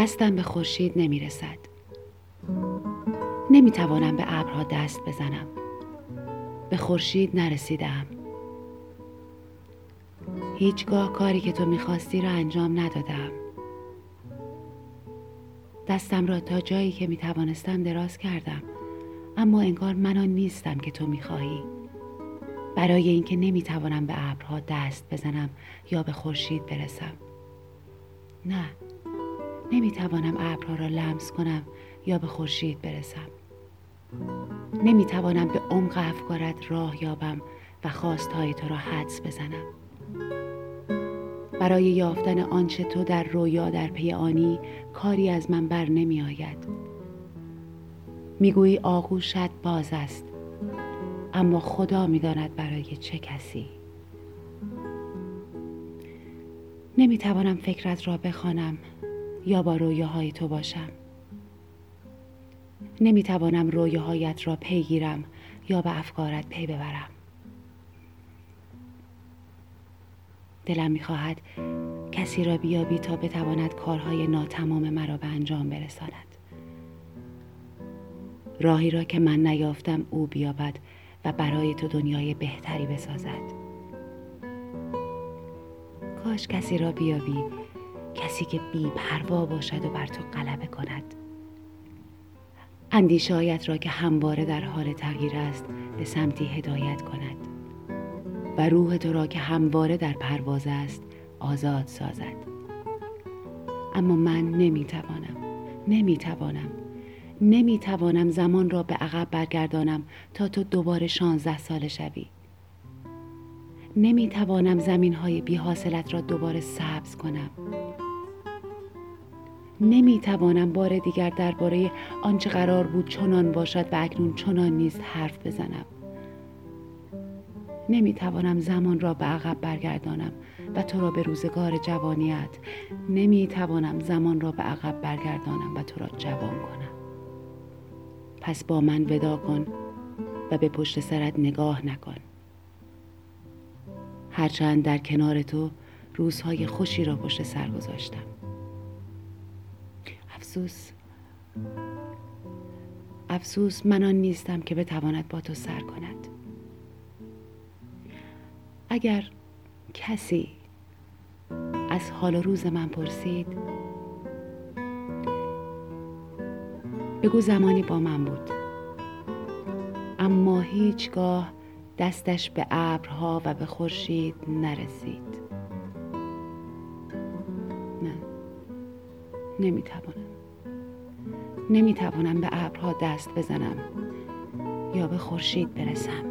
دستم به خورشید نمی رسد نمی توانم به ابرها دست بزنم. به خورشید نرسیدم. هیچگاه کاری که تو می‌خواستی را انجام ندادم. دستم را تا جایی که می‌توانستم دراز کردم. اما انگار من آن نیستم که تو می‌خواهی. برای اینکه نمی‌توانم به ابرها دست بزنم یا به خورشید برسم. نه. نمی‌توانم ابرها را لمس کنم یا به خورشید برسم. نمی‌توانم به عمق افکارت راه یابم و خواستهای تو را حدس بزنم. برای یافتن آنچه تو در رویا در پی آنی کاری از من بر نمی آید. می‌گویی آغوشت باز است اما خدا می‌داند برای چه کسی. نمی‌توانم فکرت را بخوانم یا با رویاهای تو باشم؟ نمی‌توانم رویاهایت را پیگیرم یا به افکارت پی ببرم. دلم می‌خواهد کسی را بیابی تا بتواند کارهای ناتمام مرا به انجام برساند. راهی را که من نیافتم او بیابد و برای تو دنیای بهتری بسازد. کاش کسی را بیابی کسی که بی پروا باشد و بر تو غلبه کند. اندیشایت را که همواره در حال تغییر است به سمتی هدایت کند. و روح تو را که همواره در پرواز است آزاد سازد. اما من نمی‌توانم نمی‌توانم نمی‌توانم زمان را به عقب برگردانم تا تو دوباره شانزده ساله شوی. نمی‌توانم زمین های بی حاصلت را دوباره سبز کنم. نمی‌توانم بار دیگر درباره آنچه قرار بود چنان باشد و اکنون چنان نیست حرف بزنم. نمی‌توانم زمان را به عقب برگردانم و تو را به روزگار جوانیت. نمی‌توانم زمان را به عقب برگردانم و تو را جوان کنم. پس با من ودا کن و به پشت سرت نگاه نکن. هرچند در کنار تو روزهای خوشی را پشت سر گذاشتم. افسوس. افسوس من آن نیستم که بتواند با تو سر کند. اگر کسی از حال و روز من پرسید بگو زمانی با من بود. اما هیچگاه دستش به ابرها و به خورشید نرسید. نه. نمی‌توانم. نمی‌توانم به ابرها دست بزنم یا به خورشید برسم.